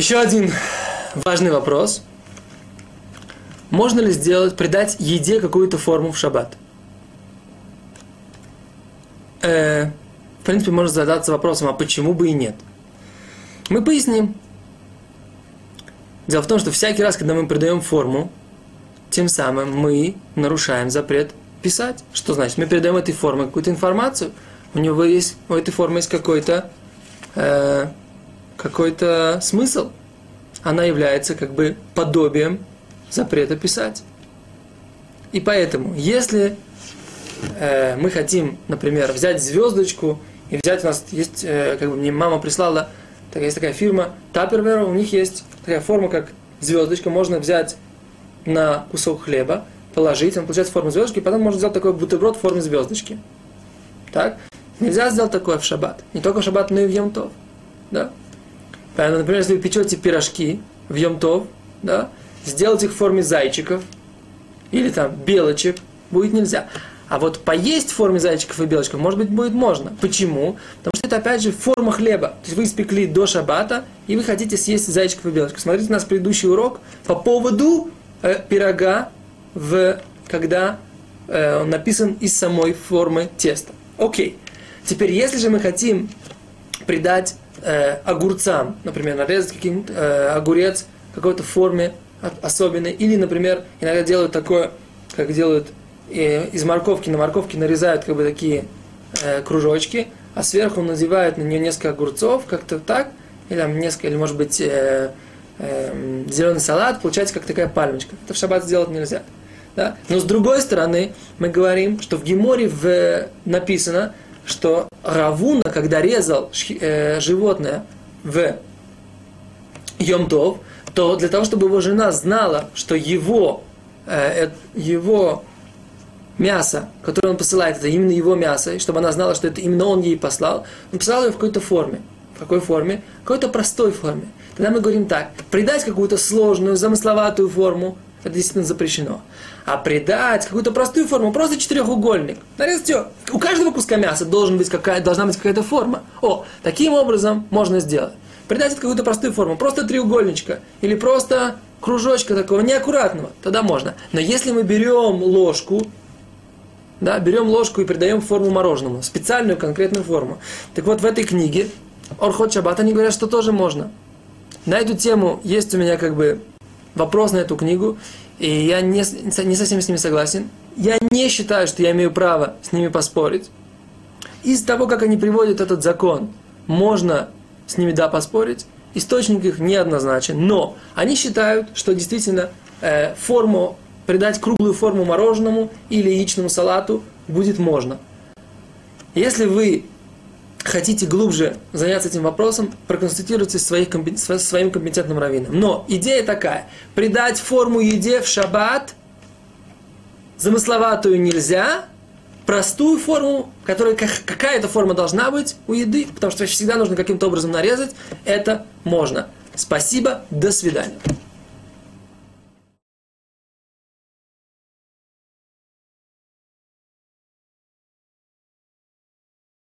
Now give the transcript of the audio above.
Еще один важный вопрос. Можно ли сделать, придать еде какую-то форму в шаббат? Э, в принципе, можно задаться вопросом, а почему бы и нет? Мы поясним. Дело в том, что всякий раз, когда мы придаем форму, тем самым мы нарушаем запрет писать. Что значит? Мы передаем этой форме какую-то информацию. У него есть, у этой формы есть какой-то э, какой-то смысл. Она является как бы подобием запрета писать. И поэтому, если э, мы хотим, например, взять звездочку и взять у нас есть, э, как бы мне мама прислала, так, есть такая фирма Tupperware, у них есть такая форма, как звездочка, можно взять на кусок хлеба, положить, он получается форму звездочки, и потом можно сделать такой бутерброд в форме звездочки. Так? Нельзя сделать такое в шаббат. Не только в шаббат, но и в Йомтов. Да? Поэтому, например, если вы печете пирожки в Йомтов, да, сделать их в форме зайчиков или там белочек будет нельзя. А вот поесть в форме зайчиков и белочков, может быть, будет можно. Почему? Потому что это, опять же, форма хлеба. То есть вы испекли до шаббата, и вы хотите съесть зайчиков и белочков. Смотрите у нас предыдущий урок по поводу э, пирога, в, когда э, он написан из самой формы теста. Окей. Теперь, если же мы хотим придать э, огурцам, например, нарезать каким-то э, огурец в какой-то форме особенной, или, например, иногда делают такое, как делают э, из морковки на морковке нарезают как бы такие э, кружочки, а сверху надевают на нее несколько огурцов, как-то так, или там несколько, или может быть э, э, зеленый салат, получается как такая пальмочка. Это в шаббат сделать нельзя. Да? Но с другой стороны, мы говорим, что в Геморе в, написано, что Равуна, когда резал э, животное в Йомтов, то для того, чтобы его жена знала, что его, э, э, его мясо, которое он посылает, это именно его мясо, и чтобы она знала, что это именно он ей послал, он послал ее в какой-то форме. В какой форме? В какой-то простой форме. Тогда мы говорим так, придать какую-то сложную, замысловатую форму, это действительно запрещено. А придать какую-то простую форму, просто четырехугольник. Нарезать все. У каждого куска мяса должен быть какая, должна быть какая-то форма. О, таким образом можно сделать. Придать это какую-то простую форму, просто треугольничка. Или просто кружочка такого неаккуратного. Тогда можно. Но если мы берем ложку, да, берем ложку и придаем форму мороженому, специальную конкретную форму. Так вот, в этой книге Орхот Шаббат, они говорят, что тоже можно. На эту тему есть у меня как бы вопрос на эту книгу, и я не, не совсем с ними согласен. Я не считаю, что я имею право с ними поспорить. Из того, как они приводят этот закон, можно с ними, да, поспорить. Источник их неоднозначен, но они считают, что действительно э, форму, придать круглую форму мороженому или яичному салату будет можно. Если вы хотите глубже заняться этим вопросом, проконсультируйте своих, со своим компетентным раввином. Но идея такая. Придать форму еде в шаббат замысловатую нельзя, простую форму, которая какая-то форма должна быть у еды, потому что всегда нужно каким-то образом нарезать, это можно. Спасибо, до свидания.